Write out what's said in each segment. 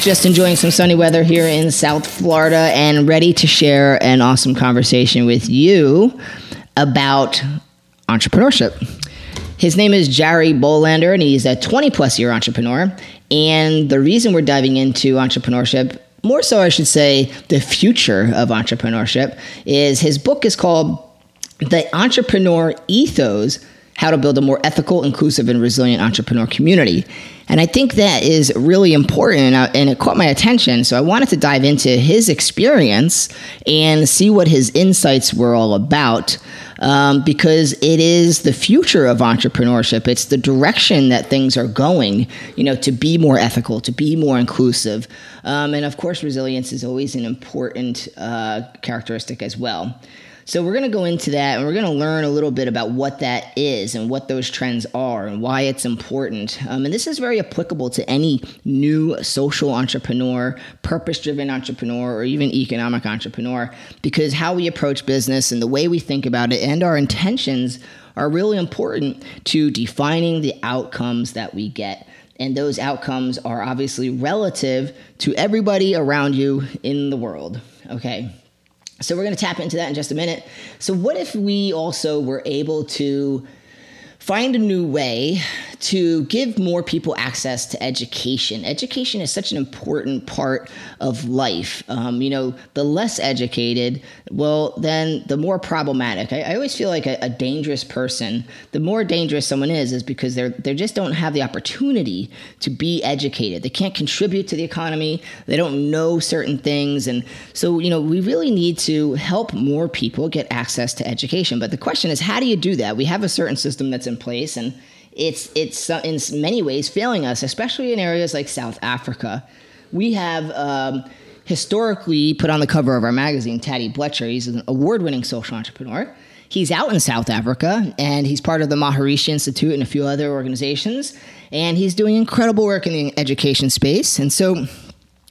Just enjoying some sunny weather here in South Florida and ready to share an awesome conversation with you about entrepreneurship. His name is Jerry Bolander, and he's a 20 plus year entrepreneur. And the reason we're diving into entrepreneurship, more so, I should say, the future of entrepreneurship, is his book is called The Entrepreneur Ethos How to Build a More Ethical, Inclusive, and Resilient Entrepreneur Community. And I think that is really important and it caught my attention. So I wanted to dive into his experience and see what his insights were all about. Um, because it is the future of entrepreneurship. It's the direction that things are going, you know, to be more ethical, to be more inclusive. Um, and of course, resilience is always an important uh, characteristic as well. So we're going to go into that and we're going to learn a little bit about what that is and what those trends are and why it's important. Um, and this is very applicable to any new social entrepreneur, purpose driven entrepreneur, or even economic entrepreneur because how we approach business and the way we think about it and our intentions are really important to defining the outcomes that we get. And those outcomes are obviously relative to everybody around you in the world. Okay. So we're going to tap into that in just a minute. So what if we also were able to find a new way to give more people access to education. Education is such an important part of life. Um, you know, the less educated, well, then the more problematic. I, I always feel like a, a, dangerous person, the more dangerous someone is, is because they're they just don't have the opportunity to be educated. They can't contribute to the economy. They don't know certain things, and so you know, we really need to help more people get access to education. But the question is, how do you do that? We have a certain system that's in place and it's it's in many ways failing us, especially in areas like South Africa. We have um, historically put on the cover of our magazine Taddy Blecher. He's an award-winning social entrepreneur. He's out in South Africa and he's part of the Maharishi Institute and a few other organizations. And he's doing incredible work in the education space. And so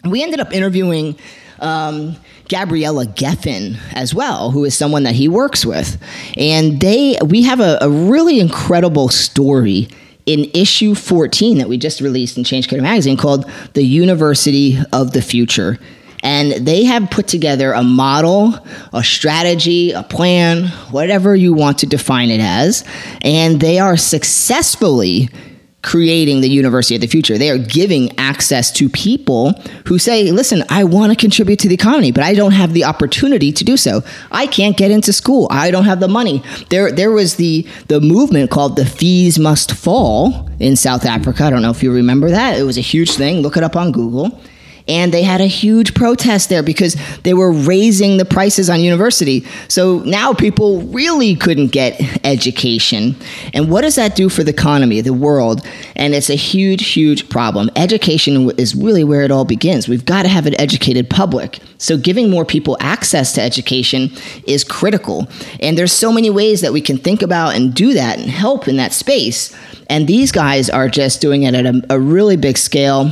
we ended up interviewing um, Gabriella Geffen as well, who is someone that he works with. And they we have a, a really incredible story in issue 14 that we just released in Change Creator Magazine called The University of the Future. And they have put together a model, a strategy, a plan, whatever you want to define it as. And they are successfully creating the university of the future. They are giving access to people who say, listen, I want to contribute to the economy, but I don't have the opportunity to do so. I can't get into school. I don't have the money. There, there was the, the movement called the fees must fall in South Africa. I don't know if you remember that. It was a huge thing. Look it up on Google and they had a huge protest there because they were raising the prices on university. So now people really couldn't get education. And what does that do for the economy, the world? And it's a huge, huge problem. Education is really where it all begins. We've got to have an educated public. So giving more people access to education is critical. And there's so many ways that we can think about and do that and help in that space. And these guys are just doing it at a, a really big scale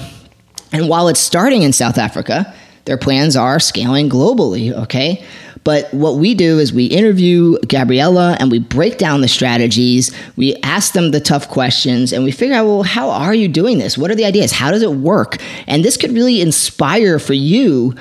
and while it's starting in South Africa, their plans are scaling globally, okay? But what we do is we interview Gabriella and we break down the strategies. We ask them the tough questions and we figure out, well, how are you doing this? What are the ideas? How does it work? And this could really inspire for you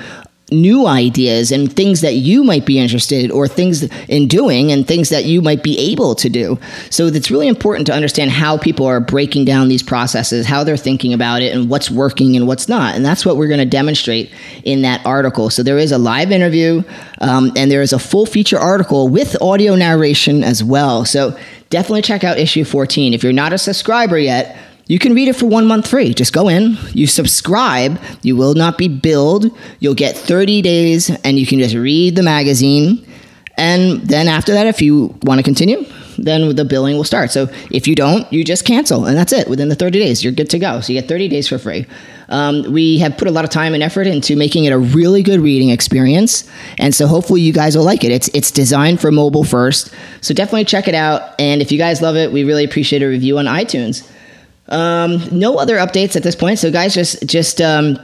new ideas and things that you might be interested or things in doing and things that you might be able to do. So it's really important to understand how people are breaking down these processes, how they're thinking about it and what's working and what's not. And that's what we're going to demonstrate in that article. So there is a live interview um, and there is a full feature article with audio narration as well. So definitely check out issue 14. If you're not a subscriber yet, you can read it for one month free. Just go in, you subscribe, you will not be billed. You'll get 30 days and you can just read the magazine. And then after that, if you want to continue, then the billing will start. So if you don't, you just cancel and that's it. Within the 30 days, you're good to go. So you get 30 days for free. Um, we have put a lot of time and effort into making it a really good reading experience, and so hopefully you guys will like it. It's it's designed for mobile first, so definitely check it out. And if you guys love it, we really appreciate a review on iTunes. Um, no other updates at this point, so guys, just just. Um,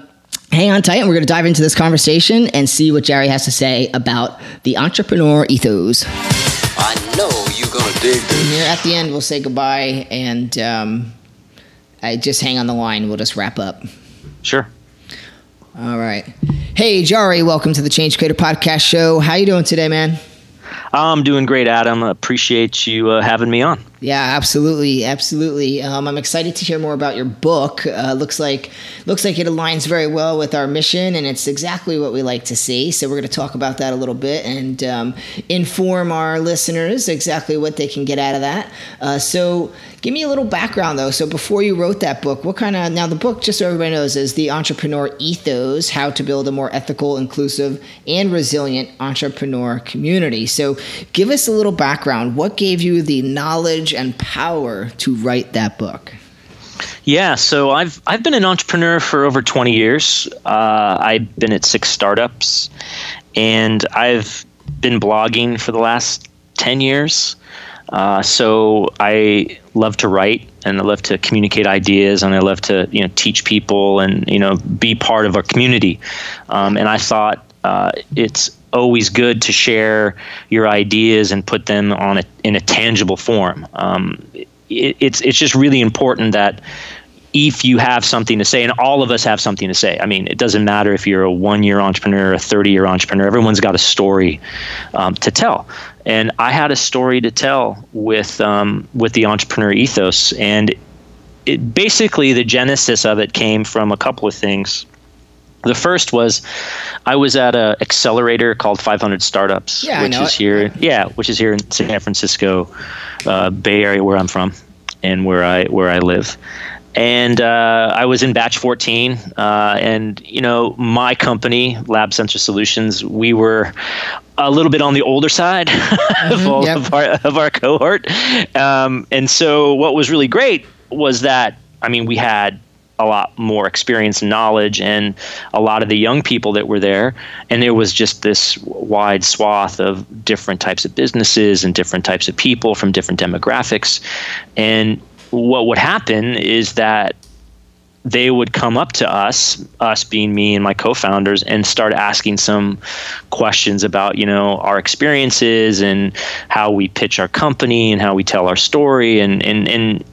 hang on tight and we're going to dive into this conversation and see what Jerry has to say about the entrepreneur ethos. I know you're going to dig this. Here at the end, we'll say goodbye and um, I just hang on the line. We'll just wrap up. Sure. All right. Hey, Jari, welcome to the Change Creator Podcast Show. How you doing today, man? I'm doing great, Adam. Appreciate you uh, having me on. Yeah, absolutely, absolutely. Um, I'm excited to hear more about your book. Uh, looks like looks like it aligns very well with our mission, and it's exactly what we like to see. So we're going to talk about that a little bit and um, inform our listeners exactly what they can get out of that. Uh, so, give me a little background though. So before you wrote that book, what kind of now the book, just so everybody knows, is the Entrepreneur Ethos: How to Build a More Ethical, Inclusive, and Resilient Entrepreneur Community. So, give us a little background. What gave you the knowledge and power to write that book? Yeah, so I've I've been an entrepreneur for over 20 years. Uh, I've been at six startups, and I've been blogging for the last 10 years. Uh, so I love to write and I love to communicate ideas and I love to you know teach people and you know be part of a community. Um, and I thought uh, it's always good to share your ideas and put them on a, in a tangible form. Um, it, it's it's just really important that if you have something to say, and all of us have something to say. I mean, it doesn't matter if you're a one-year entrepreneur, a 30-year entrepreneur. Everyone's got a story um, to tell, and I had a story to tell with um, with the entrepreneur ethos, and it, basically the genesis of it came from a couple of things. The first was I was at an accelerator called 500 Startups, Yeah, which is it. here, yeah, which is here in San Francisco, uh, Bay Area, where I'm from, and where I where I live. And uh, I was in batch 14, uh, and you know my company, Lab Sensor Solutions, we were a little bit on the older side of, all yep. of our of our cohort, um, and so what was really great was that I mean we had a lot more experience and knowledge and a lot of the young people that were there. And there was just this wide swath of different types of businesses and different types of people from different demographics. And what would happen is that they would come up to us, us being me and my co-founders, and start asking some questions about, you know, our experiences and how we pitch our company and how we tell our story. And and and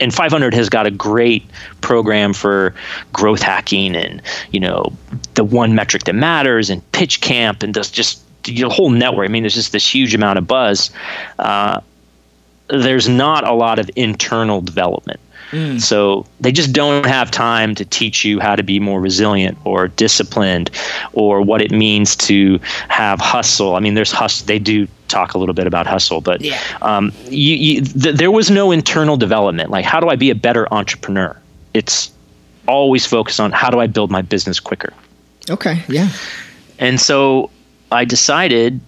and 500 has got a great program for growth hacking and you know the one metric that matters and pitch camp and does just the whole network i mean there's just this huge amount of buzz uh, there's not a lot of internal development so they just don't have time to teach you how to be more resilient or disciplined or what it means to have hustle. I mean, there's hustle. They do talk a little bit about hustle, but Yeah. um, you, you, th- there was no internal development. Like, how do I be a better entrepreneur? It's always focused on how do I build my business quicker. Okay, yeah. And so I decided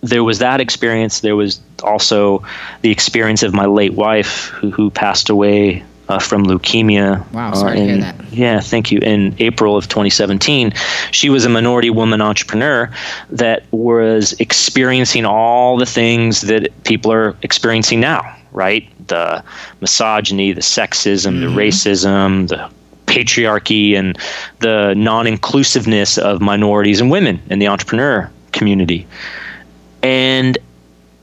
there was that experience. There was also the experience of my late wife who, who passed away uh, from leukemia. Wow, uh, sorry to hear that. Yeah, thank you. In April of 2017, she was a minority woman entrepreneur that was experiencing all the things that people are experiencing now, right? The misogyny, the sexism, the racism, the patriarchy, and the non inclusiveness of minorities and women in the entrepreneur community. And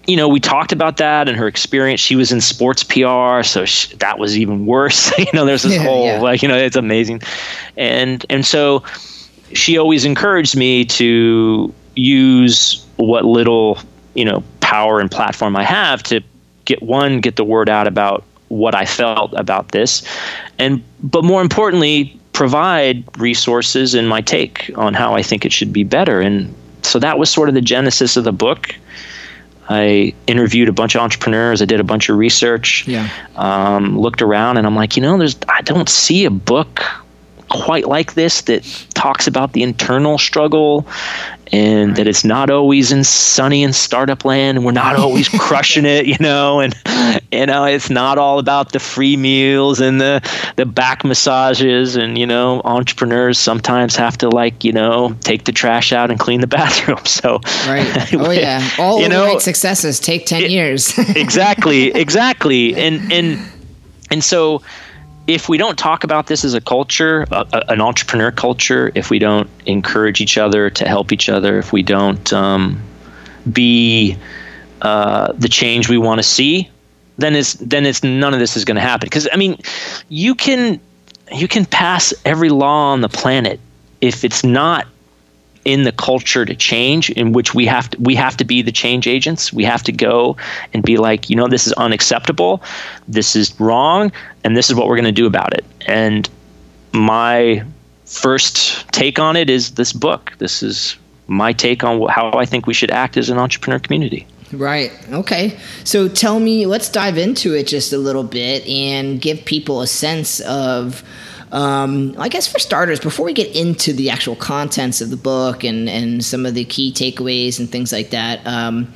you know, we talked about that and her experience. She was in sports PR, so sh that was even worse. you know, there's this Yeah, whole yeah. like, you know, it's amazing, and and so she always encouraged me to use what little you know power and platform I have to get one get the word out about what I felt about this, and but more importantly, provide resources and my take on how I think it should be better. And so that was sort of the genesis of the book. I interviewed a bunch of entrepreneurs. I did a bunch of research. Yeah. Um, looked around, and I'm like, you know, there's I don't see a book quite like this that talks about the internal struggle and that it's not always in sunny and startup land and we're not always crushing it you know and you know it's not all about the free meals and the the back massages and you know entrepreneurs sometimes have to like you know take the trash out and clean the bathroom. So right. Oh yeah. All you know, successes take 10 it- years. Exactly exactly. And and and so if we don't talk about this as a culture a, a- an entrepreneur culture if we don't encourage each other to help each other if we don't um, be uh, the change we want to see then it's then it's none of this is going to happen. Because i mean you can you can pass every law on the planet if it's not in the culture to change in which we have to we have to be the change agents we have to go and be like you know this is unacceptable this is wrong and this is what we're going to do about it and my first take on it is this book this is my take on how i think we should act as an entrepreneur community Right. Okay. So tell me, let's dive into it just a little bit and give people a sense of, um, I guess for starters, before we get into the actual contents of the book and, and some of the key takeaways and things like that, um,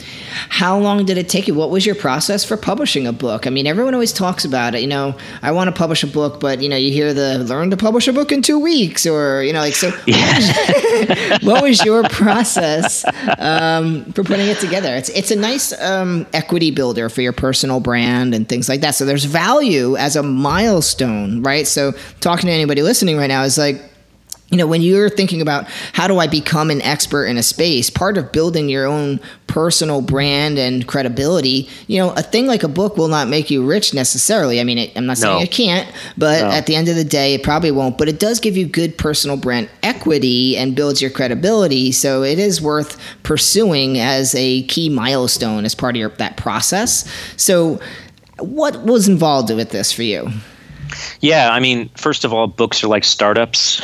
how long did it take you? What was your process for publishing a book? I mean, everyone always talks about it. You know, I want to publish a book, but, you know, you hear the learn to publish a book in two weeks or, you know, like, so what was your process um, for putting it together? It's it's a nice um, equity builder for your personal brand and things like that. So there's value as a milestone, right? So talking to anybody listening right now is like. You know, when you're thinking about how do I become an expert in a space, part of building your own personal brand and credibility, you know, a thing like a book will not make you rich necessarily. I mean, it, I'm not saying No. it can't, but No. at the end of the day, it probably won't. But it does give you good personal brand equity and builds your credibility. So it is worth pursuing as a key milestone as part of your, that process. So, what was involved with this for you? Yeah, I mean, first of all, books are like startups.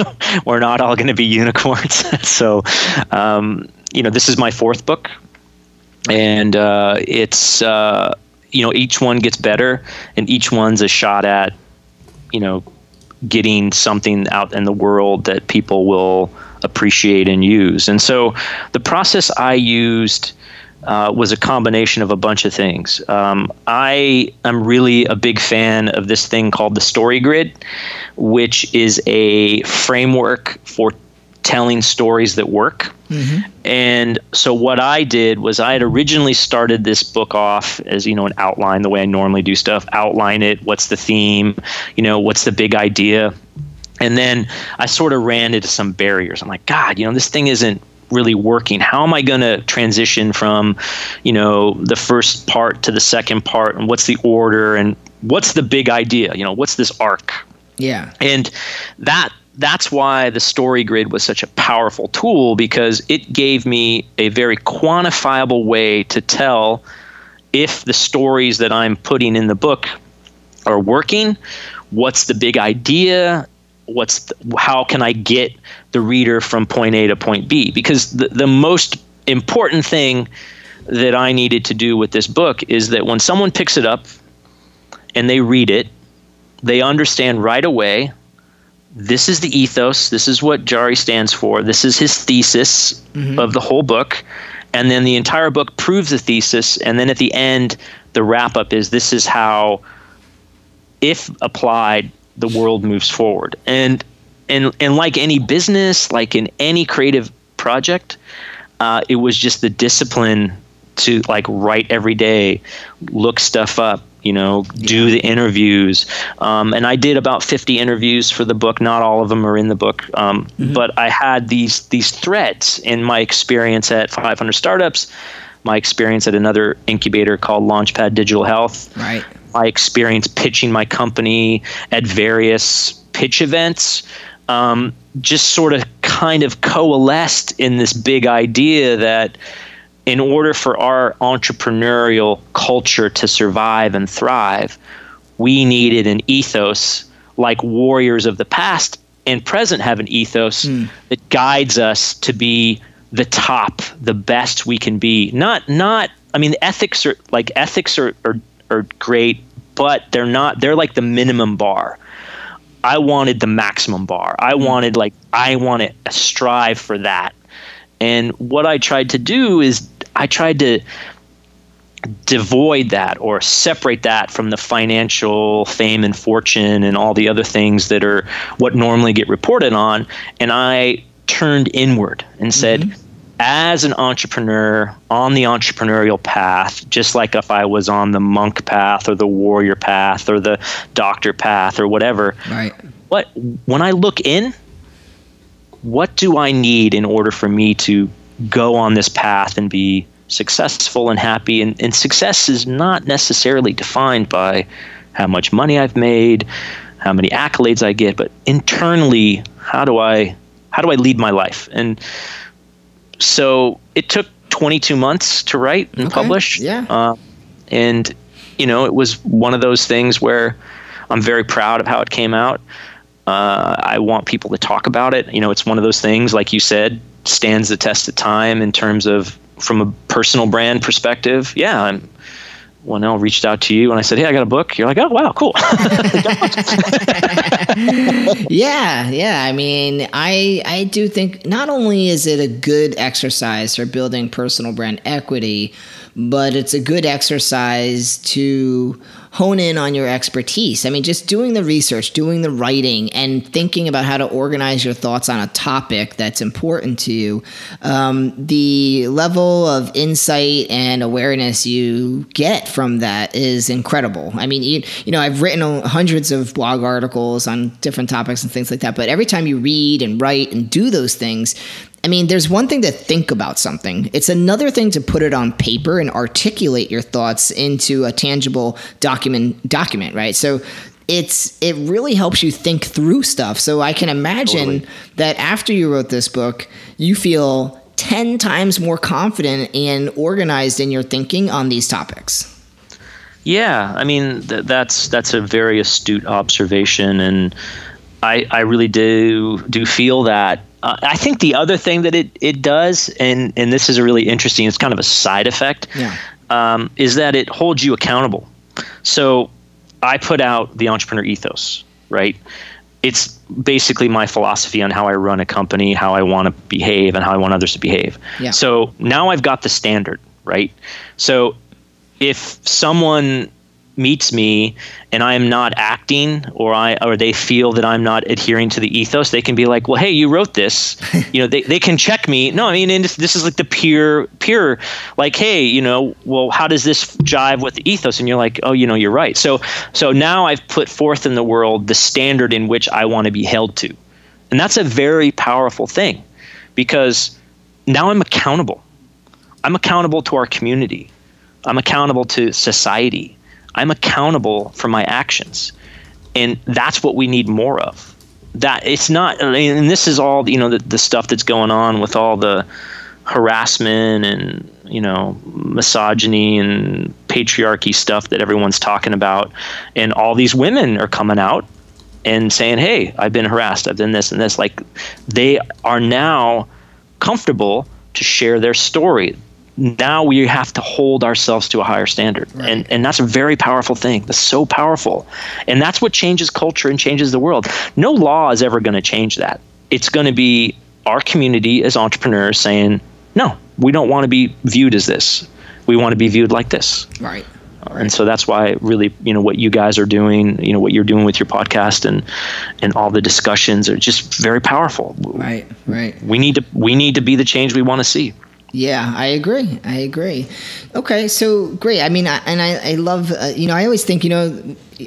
We're not all going to be unicorns. so, um, you know, this is my fourth book, and uh, it's uh, you know each one gets better, and each one's a shot at you know getting something out in the world that people will appreciate and use. And so, the process I used uh, was a combination of a bunch of things. Um, I am really a big fan of this thing called the Story Grid, which is a framework for telling stories that work. And so what I did was I had originally started this book off as you know an outline the way I normally do stuff, outline it, what's the theme, you know, what's the big idea. And then I sort of ran into some barriers. I'm like, God, you know, this thing isn't really working. How am I going to transition from, you know, the first part to the second part and what's the order and what's the big idea? You know, what's this arc? Yeah. And that that's why the story grid was such a powerful tool because it gave me a very quantifiable way to tell if the stories that I'm putting in the book are working, what's the big idea, what's the, how can I get the reader from point A to point B because the, the most important thing that I needed to do with this book is that when someone picks it up and they read it, they understand right away this is the ethos, this is what Jari stands for, this is his thesis mm-hmm. of the whole book. And then the entire book proves the thesis. And then at the end, the wrap up is this is how, if applied, the world moves forward. And and and like any business, like in any creative project, uh, it was just the discipline to like write every day, look stuff up, you know, do the interviews. Um, and I did about 50 interviews for the book. Not all of them are in the book, um, but I had these these threads in my experience at 500 startups, my experience at another incubator called Launchpad Digital Health Right. my experience pitching my company at various pitch events um, just sort of kind of coalesced in this big idea that in order for our entrepreneurial culture to survive and thrive, we needed an ethos like warriors of the past and present have an ethos that guides us to be the top, the best we can be. Not not I mean ethics are like ethics are, are are great, but they're not they're like the minimum bar. I wanted the maximum bar. I wanted like I wanted to strive for that. And what I tried to do is I tried to devoid that or separate that from the financial fame and fortune and all the other things that are what normally get reported on and I turned inward and said mm-hmm. As an entrepreneur on the entrepreneurial path just like if I was on the monk path or the warrior path or the doctor path or whatever right what when I look in what do I need in order for me to go on this path and be successful and happy. And, and success is not necessarily defined by how much money I've made, how many accolades I get, but internally, how do I how do I lead my life? And so it took 22 months to write and okay. publish. Yeah. Uh, and you know, it was one of those things where I'm very proud of how it came out. Uh, I want people to talk about it. You know, it's one of those things, like you said, stands the test of time in terms of from a personal brand perspective. Yeah, I'm. Well, reached out to you and I said, "Hey, I got a book." You're like, "Oh, wow, cool." yeah, yeah. I mean, I I do think not only is it a good exercise for building personal brand equity, but it's a good exercise to hone in on your expertise. I mean, just doing the research, doing the writing, and thinking about how to organize your thoughts on a topic that's important to you. Um, the level of insight and awareness you get from that is incredible. I mean, you, you know, I've written hundreds of blog articles on different topics and things like that, but every time you read and write and do those things, I mean, there's one thing to think about something. It's another thing to put it on paper and articulate your thoughts into a tangible document document, right? So it's it really helps you think through stuff. So I can imagine totally. that after you wrote this book, you feel 10 times more confident and organized in your thinking on these topics. Yeah, I mean th- that's that's a very astute observation and I, I really do do feel that uh, I think the other thing that it, it does, and, and this is a really interesting, it's kind of a side effect, yeah. um, is that it holds you accountable. So I put out the entrepreneur ethos, right? It's basically my philosophy on how I run a company, how I want to behave, and how I want others to behave. Yeah. So now I've got the standard, right? So if someone meets me and I am not acting or I or they feel that I'm not adhering to the ethos, they can be like, "Well, hey, you wrote this." you know, they, they can check me. No, I mean, and this, this is like the peer peer like, "Hey, you know, well, how does this jive with the ethos?" And you're like, "Oh, you know, you're right." So so now I've put forth in the world the standard in which I want to be held to. And that's a very powerful thing because now I'm accountable. I'm accountable to our community. I'm accountable to society. I'm accountable for my actions. And that's what we need more of. That it's not, and this is all, you know, the, the stuff that's going on with all the harassment and, you know, misogyny and patriarchy stuff that everyone's talking about. And all these women are coming out and saying, hey, I've been harassed, I've done this and this. Like they are now comfortable to share their story now we have to hold ourselves to a higher standard. Right. and and that's a very powerful thing. That's so powerful. And that's what changes culture and changes the world. No law is ever going to change that. It's going to be our community as entrepreneurs saying no we don't want to be viewed as this. We want to be viewed like this. Right. And so that's why really you know what you guys are doing you know what you're doing with your podcast and and all the discussions are just very powerful. Right right. We need to we need to be the change we want to see yeah, I agree. I agree. Okay, so great. I mean, I, and I, I love, uh, you know, I always think, you know,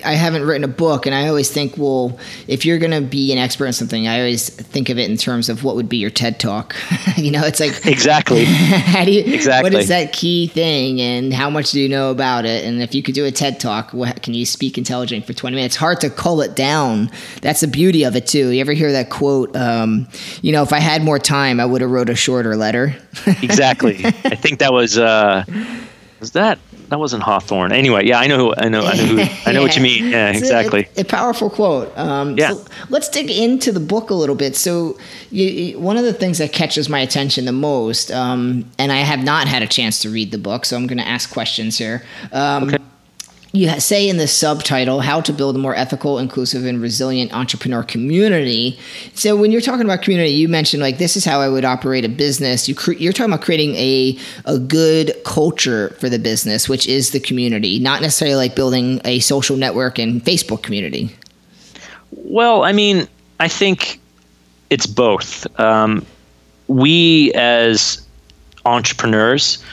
I haven't written a book, and I always think, well, if you're going to be an expert in something, I always think of it in terms of what would be your TED talk. you know, it's like exactly. how do you exactly what is that key thing, and how much do you know about it? And if you could do a TED talk, what, can you speak intelligent for 20 minutes? It's hard to cull it down. That's the beauty of it too. You ever hear that quote? Um, you know, if I had more time, I would have wrote a shorter letter. exactly. I think that was. Uh, was that that wasn't Hawthorne. Anyway, yeah, I know. Who, I know. I know. Who, I know yeah. what you mean. Yeah, it's exactly. A, a, powerful quote. Um, yeah. So let's dig into the book a little bit. So, you, one of the things that catches my attention the most, um, and I have not had a chance to read the book, so I'm going to ask questions here. Um, okay. You say in the subtitle how to build a more ethical inclusive and resilient entrepreneur community. So when you're talking about community you mentioned like this is how i would operate a business. You cre- you're talking about creating a, a good culture for the business which is the community not necessarily like building a social network and facebook community. Well i mean i think it's both. Um, we as entrepreneurs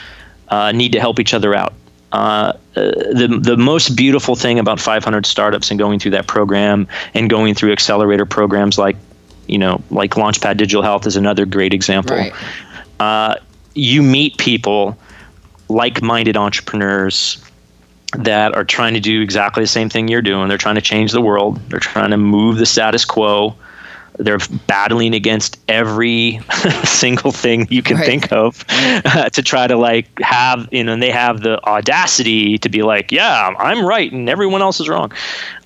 uh, need to help each other out uh, the the most beautiful thing about 500 startups and going through that program and going through accelerator programs like you know like Launchpad Digital Health is another great example. Right. Uh, you meet people, like-minded entrepreneurs that are trying to do exactly the same thing you're doing. They're trying to change the world. They're trying to move the status quo they're battling against every single thing you can right. think of uh, to try to like have you know and they have the audacity to be like yeah i'm right and everyone else is wrong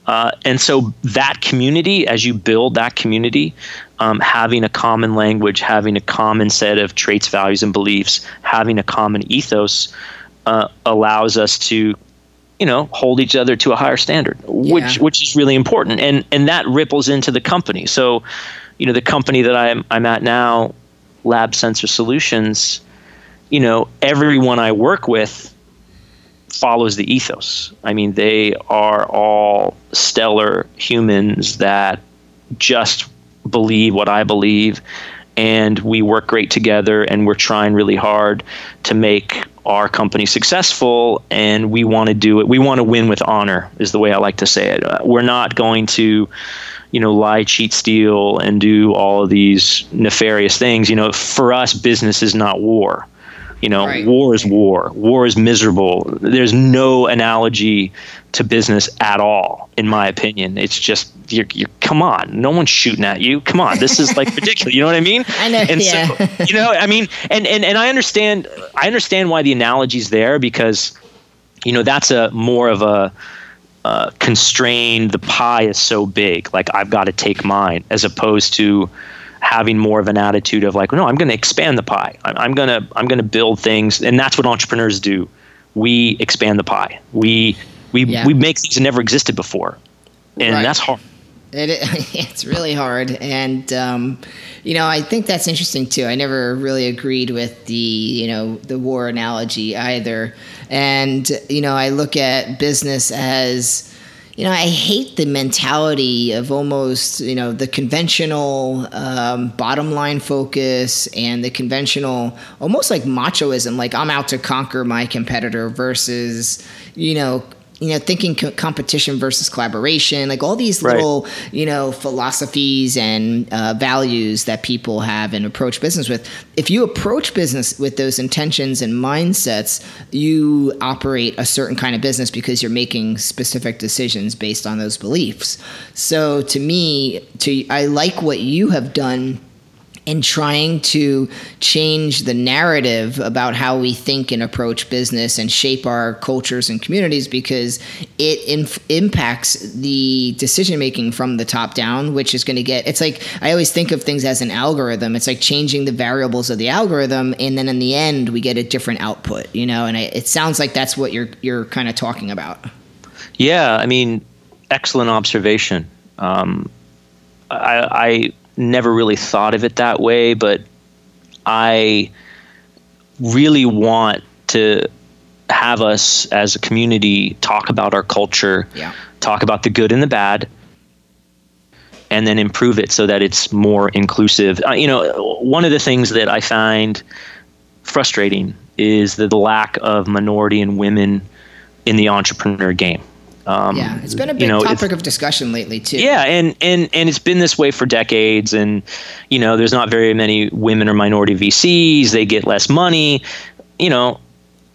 uh, and so that community as you build that community um, having a common language having a common set of traits values and beliefs having a common ethos uh, allows us to you know hold each other to a higher standard which yeah. which is really important. And and that ripples into the company. So you know the company that i'm i'm at now lab sensor solutions you know everyone i work with follows the ethos. I mean they are all stellar humans that just believe what i believe and we work great together and we're trying really hard to make our company successful and we want to do it we want to win with honor is the way i like to say it uh, we're not going to you know lie cheat steal and do all of these nefarious things you know for us business is not war you know, right. war is war. War is miserable. There's no analogy to business at all, in my opinion. It's just you're, you're come on, no one's shooting at you. Come on, this is like ridiculous. You know what I mean? I know. And yeah. so, you know, I mean, and and and I understand. I understand why the analogy's there because, you know, that's a more of a uh, constrained. The pie is so big. Like I've got to take mine, as opposed to having more of an attitude of like, no, I'm going to expand the pie. I'm, I'm going to I'm going to build things, and that's what entrepreneurs do. We expand the pie. We we yeah. we make things that never existed before, and right. that's hard. It, it's really hard, and um, you know I think that's interesting too. I never really agreed with the you know the war analogy either, and you know I look at business as you know, I hate the mentality of almost, you know, the conventional um, bottom line focus and the conventional, almost like machoism, like I'm out to conquer my competitor versus, you know, you know thinking co- competition versus collaboration like all these little you know philosophies and uh, values that people have and approach business with. If you approach business with those intentions and mindsets you operate a certain kind of business because you're making specific decisions based on those beliefs. So to me to i like what you have done in trying to change the narrative about how we think and approach business and shape our cultures and communities because it inf- impacts the decision making from the top down which is going to get it's like i always think of things as an algorithm. It's like changing the variables of the algorithm and then in the end we get a different output you know? And it sounds like that's what you're you're kind of talking about. Yeah i mean excellent observation. Um, I, I never really thought of it that way, but I really want to have us as a community talk about our culture, yeah. talk about the good and the bad, and then improve it so that it's more inclusive. Uh, you know, one of the things that I find frustrating is the, the lack of minority and women in the entrepreneur game. Um, yeah, it's been a big you know, topic of discussion lately too. Yeah, and and and it's been this way for decades. And you know, there's not very many women or minority VCs. They get less money. You know,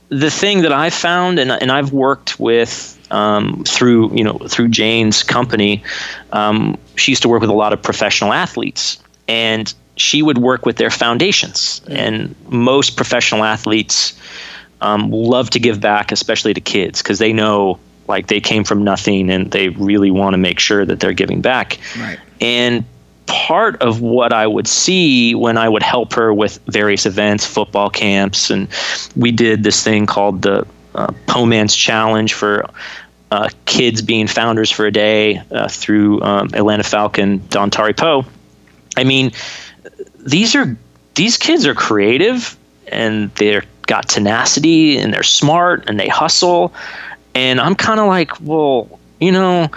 the thing that I found, and and I've worked with um, through you know through Jane's company. Um, she used to work with a lot of professional athletes, and she would work with their foundations. Mm. And most professional athletes um, love to give back, especially to kids, because they know like they came from nothing and they really want to make sure that they're giving back. Right. And part of what I would see when I would help her with various events, football camps, and we did this thing called the uh, Poe Challenge for uh, kids being founders for a day uh, through um, Atlanta Falcon, Dontari Poe. I mean, these are these kids are creative and they're got tenacity and they're smart and they hustle. And I'm kind of like, well, you know,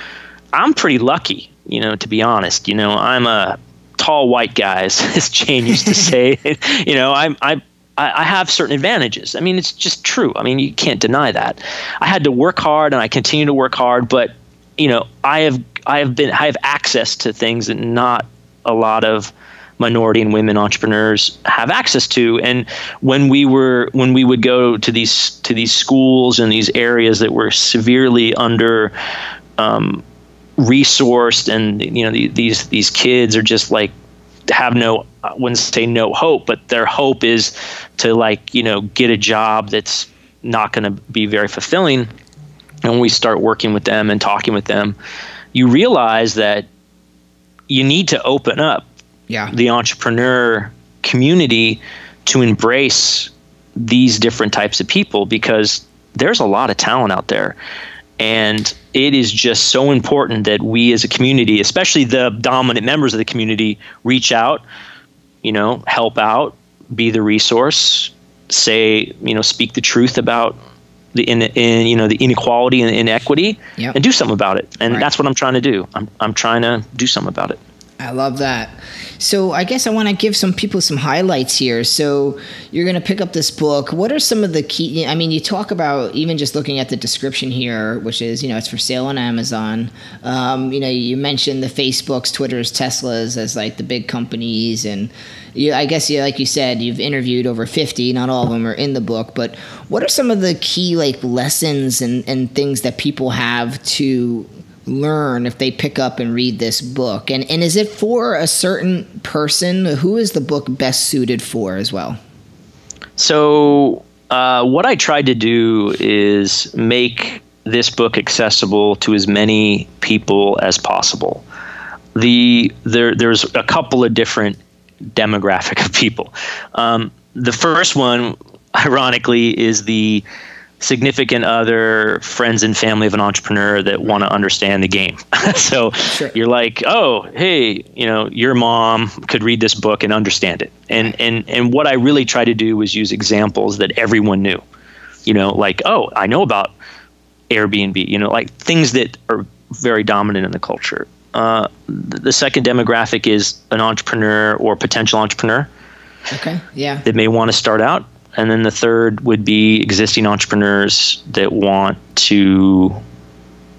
I'm pretty lucky, you know, to be honest. You know, I'm a tall white guy, as, Jane used to say. you know, I'm I I have certain advantages. I mean, it's just true. I mean, you can't deny that. I had to work hard, and I continue to work hard. But you know, I have I have been I have access to things that not a lot of minority and women entrepreneurs have access to. And when we were when we would go to these to these schools and these areas that were severely under um, resourced and you know these these kids are just like have no I wouldn't say no hope but their hope is to like you know get a job that's not going to be very fulfilling. And when we start working with them and talking with them you realize that you need to open up yeah. the entrepreneur community to embrace these different types of people because there's a lot of talent out there and it is just so important that we as a community especially the dominant members of the community reach out you know help out be the resource say you know speak the truth about the in, in you know the inequality and inequity Yep. and do something about it and Right. that's what i'm trying to do i'm, I'm trying to do something about it I love that. So I guess I want to give some people some highlights here. So you're going to pick up this book. What are some of the key? I mean, you talk about even just looking at the description here, which is you know it's for sale on Amazon. Um, you know, you mentioned the Facebooks, Twitters, Teslas as like the big companies, and you, I guess you like you said you've interviewed over 50. Not all of them are in the book, but what are some of the key like lessons and and things that people have to learn if they pick up and read this book? And and is it for a certain person? Who is the book best suited for as well? So, uh, what I tried to do is make this book accessible to as many people as possible. The there there's a couple of different demographic of people. Um, the first one, ironically, is the significant other, friends and family of an entrepreneur that want to understand the game. so Sure. you're like, oh, hey, you know, your mom could read this book and understand it. And and and what I really tried to do was use examples that everyone knew. You know, like, oh, I know about Airbnb. You know, like things that are very dominant in the culture. Uh, th- the second demographic is an entrepreneur or potential entrepreneur Okay. Yeah. that may want to start out. And then the third would be existing entrepreneurs that want to,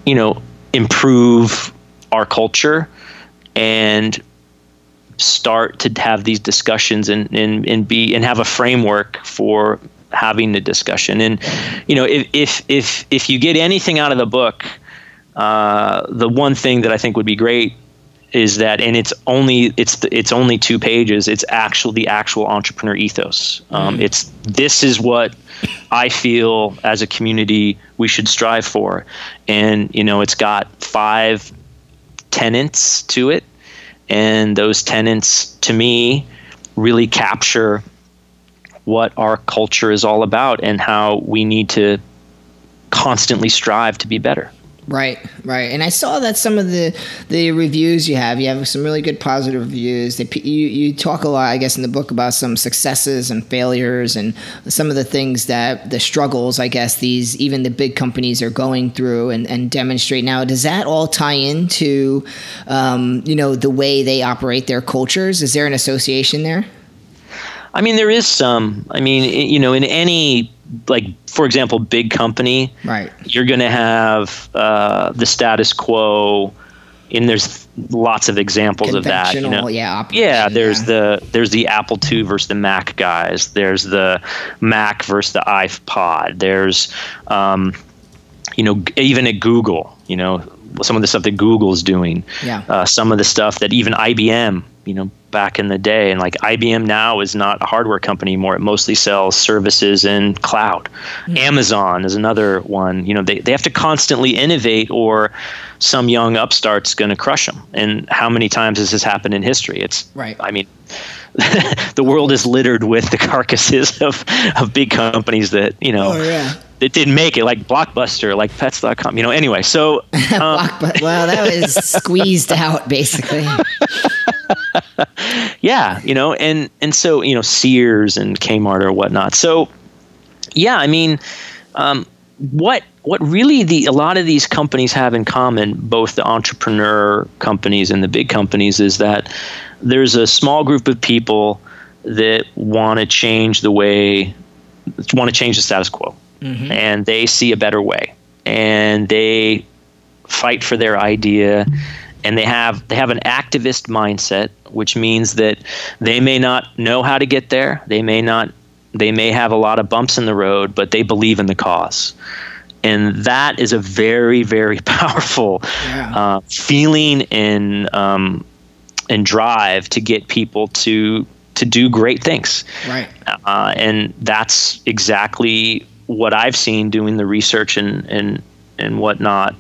you know, improve our culture and start to have these discussions and, and, and be and have a framework for having the discussion. And, you know, if if if, if you get anything out of the book, uh, the one thing that I think would be great is that and it's only it's the, it's only two pages it's actual the actual entrepreneur ethos. Um, it's this is what i feel as a community we should strive for. And you know it's got five tenants to it. And those tenants to me really capture what our culture is all about and how we need to constantly strive to be better Right, right, and I saw that some of the the reviews you have, you have some really good positive reviews. They, you you talk a lot, I guess, in the book about some successes and failures, and some of the things that the struggles, I guess, these even the big companies are going through and, and demonstrate. Now, does that all tie into, um, you know, the way they operate their cultures? Is there an association there? I mean, there is some. I mean, you know, in any like, for example, big company, Right. you're going to have uh, the status quo, and there's lots of examples of that. You know? Yeah, yeah. There's yeah. the there's the Apple II versus the Mac guys. There's the Mac versus the iPod. There's um, you know, even at Google, you know, some of the stuff that Google's doing. Yeah. Uh, some of the stuff that even IBM, you know, back in the day, and like IBM now is not a hardware company anymore. It mostly sells services and cloud. Amazon is another one. You know, they, they have to constantly innovate or some young upstart's going to crush them. And how many times has this happened in history? It's, Right. I mean, the world is littered with the carcasses of, of big companies that, you know, Oh, yeah. that didn't make it, like Blockbuster, like Pets.com. You know. Anyway, so um, well, that was squeezed out basically. yeah, you know, and and so you know Sears and Kmart or whatnot. So yeah, I mean, um, what what really the a lot of these companies have in common, both the entrepreneur companies and the big companies, is that there's a small group of people that want to change the way want to change the status quo. And they see a better way. And they fight for their idea and they have they have an activist mindset which means that they may not know how to get there they may not they may have a lot of bumps in the road but they believe in the cause and that is a very very powerful Yeah. uh, feeling and um, and drive to get people to to do great things Right. uh, and that's exactly what I've seen doing the research and and and whatnot.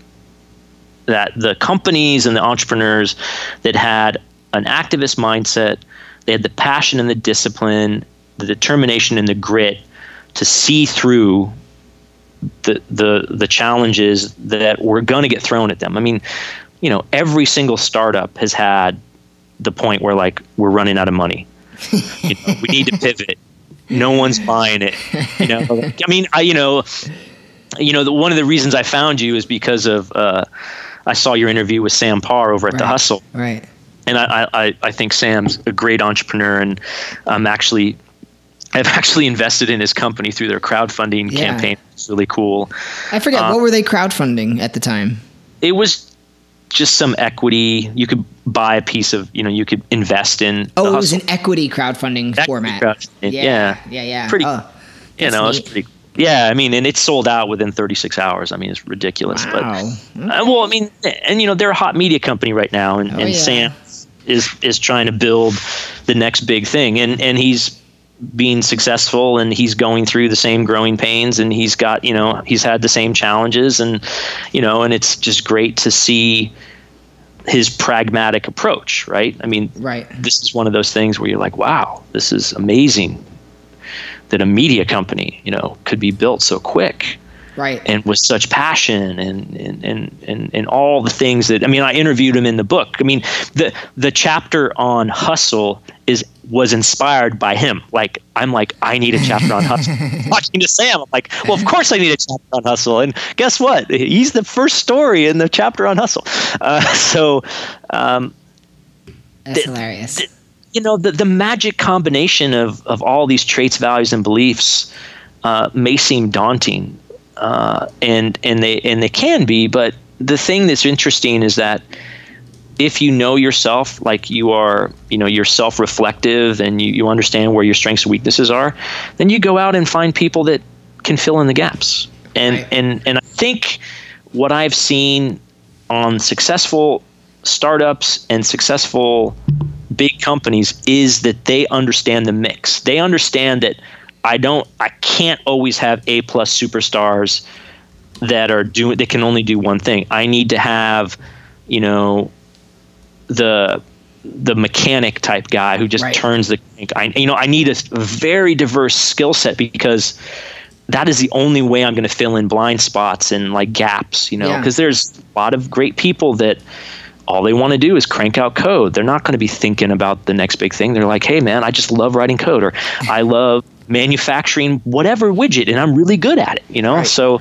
That the companies and the entrepreneurs that had an activist mindset, they had the passion and the discipline, the determination and the grit to see through the the the challenges that were going to get thrown at them. I mean, you know, every single startup has had the point where like we're running out of money. You know, we need to pivot. No one's buying it. You know, I mean, I you know, you know, the, one of the reasons I found you is because of uh, I saw your interview with Sam Parr over at the Hustle, Right. and I, I I think Sam's a great entrepreneur, and I'm actually. I've actually invested in his company through their crowdfunding Yeah. campaign. It's really cool. I forget Uh, what were they crowdfunding at the time? It was just some equity. You could buy a piece of, you know, you could invest in. Oh, the it was an equity crowdfunding Equity format. crowdfunding, Yeah. yeah. Yeah. Yeah. Pretty- Oh, you know, it's neat. pretty. Yeah, I mean, and it's sold out within 36 hours. I mean, it's ridiculous. But Wow. uh, well, I mean, and you know, they're a hot media company right now, and, Oh, and yeah. Sam is is trying to build the next big thing, and and he's being successful, and he's going through the same growing pains, and he's got you know he's had the same challenges, and you know, and it's just great to see his pragmatic approach, right? I mean, Right. this is one of those things where you're like, wow, this is amazing that a media company, you know, could be built so quick Right. and with such passion and and, and, and and all the things that I mean I interviewed him in the book. I mean the the chapter on hustle is was inspired by him. Like I'm like I need a chapter on hustle. Talking to Sam, I'm like, well, of course I need a chapter on hustle. And guess what? He's the first story in the chapter on hustle. Uh, so um, That's hilarious. You know the, the magic combination of, of all these traits values and beliefs uh, may seem daunting uh, and and they and they can be but the thing that's interesting is that if you know yourself like you are you know you're self-reflective and you, you understand where your strengths and weaknesses are then you go out and find people that can fill in the gaps and Right. and and i think what i've seen on successful startups and successful big companies is that they understand the mix. They understand that I don't I can't always have A plus superstars that are doing they can only do one thing. I need to have, you know, the the mechanic type guy who just Right. turns the I you know, I need a very diverse skill set because that is the only way I'm going to fill in blind spots and like gaps, you know, Yeah. because there's a lot of great people that all they want to do is crank out code. They're not going to be thinking about the next big thing. They're like, hey, man, I just love writing code or I love manufacturing whatever widget and I'm really good at it, you know? Right. So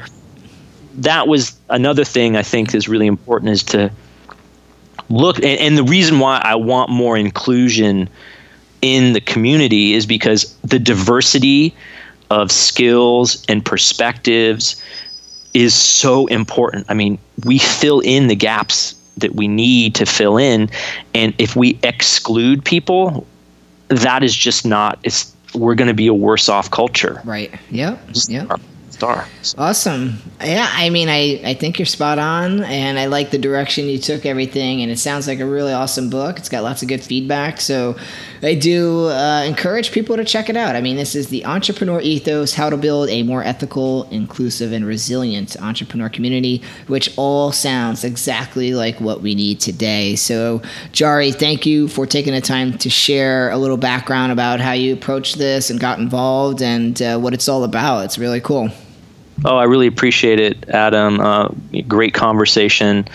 that was another thing I think is really important is to look. And, and the reason why I want more inclusion in the community is because the diversity of skills and perspectives is so important. I mean, we fill in the gaps that we need to fill in, and if we exclude people, that is just not. It's we're going to be a worse off culture. Right. Yep. Yep. Star. Awesome. Yeah, I mean, I, I think you're spot on, and I like the direction you took everything, and it sounds like a really awesome book. It's got lots of good feedback, so I do uh, encourage people to check it out. I mean, this is the Entrepreneur Ethos: How to Build a More Ethical, Inclusive, and Resilient Entrepreneur Community, which all sounds exactly like what we need today. So, Jari, thank you for taking the time to share a little background about how you approached this and got involved and uh, what it's all about. It's really cool. Oh, I really appreciate it, Adam. Uh, great conversation.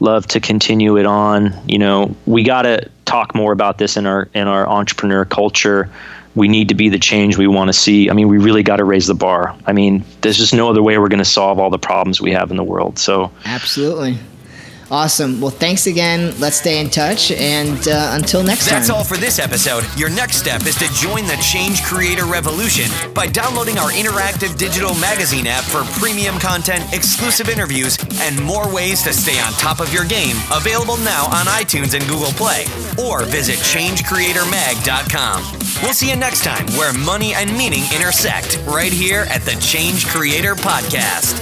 Love to continue it on. You know, we got to talk more about this in our in our entrepreneur culture. We need to be the change we want to see. I mean, we really got to raise the bar. I mean, there's just no other way we're going to solve all the problems we have in the world. So, absolutely. Awesome. Well, thanks again. Let's stay in touch. And uh, until next That's time. That's all for this episode. Your next step is to join the Change Creator Revolution by downloading our interactive digital magazine app for premium content, exclusive interviews, and more ways to stay on top of your game. Available now on iTunes and Google Play. Or visit changecreatormag.com. We'll see you next time where money and meaning intersect right here at the Change Creator Podcast.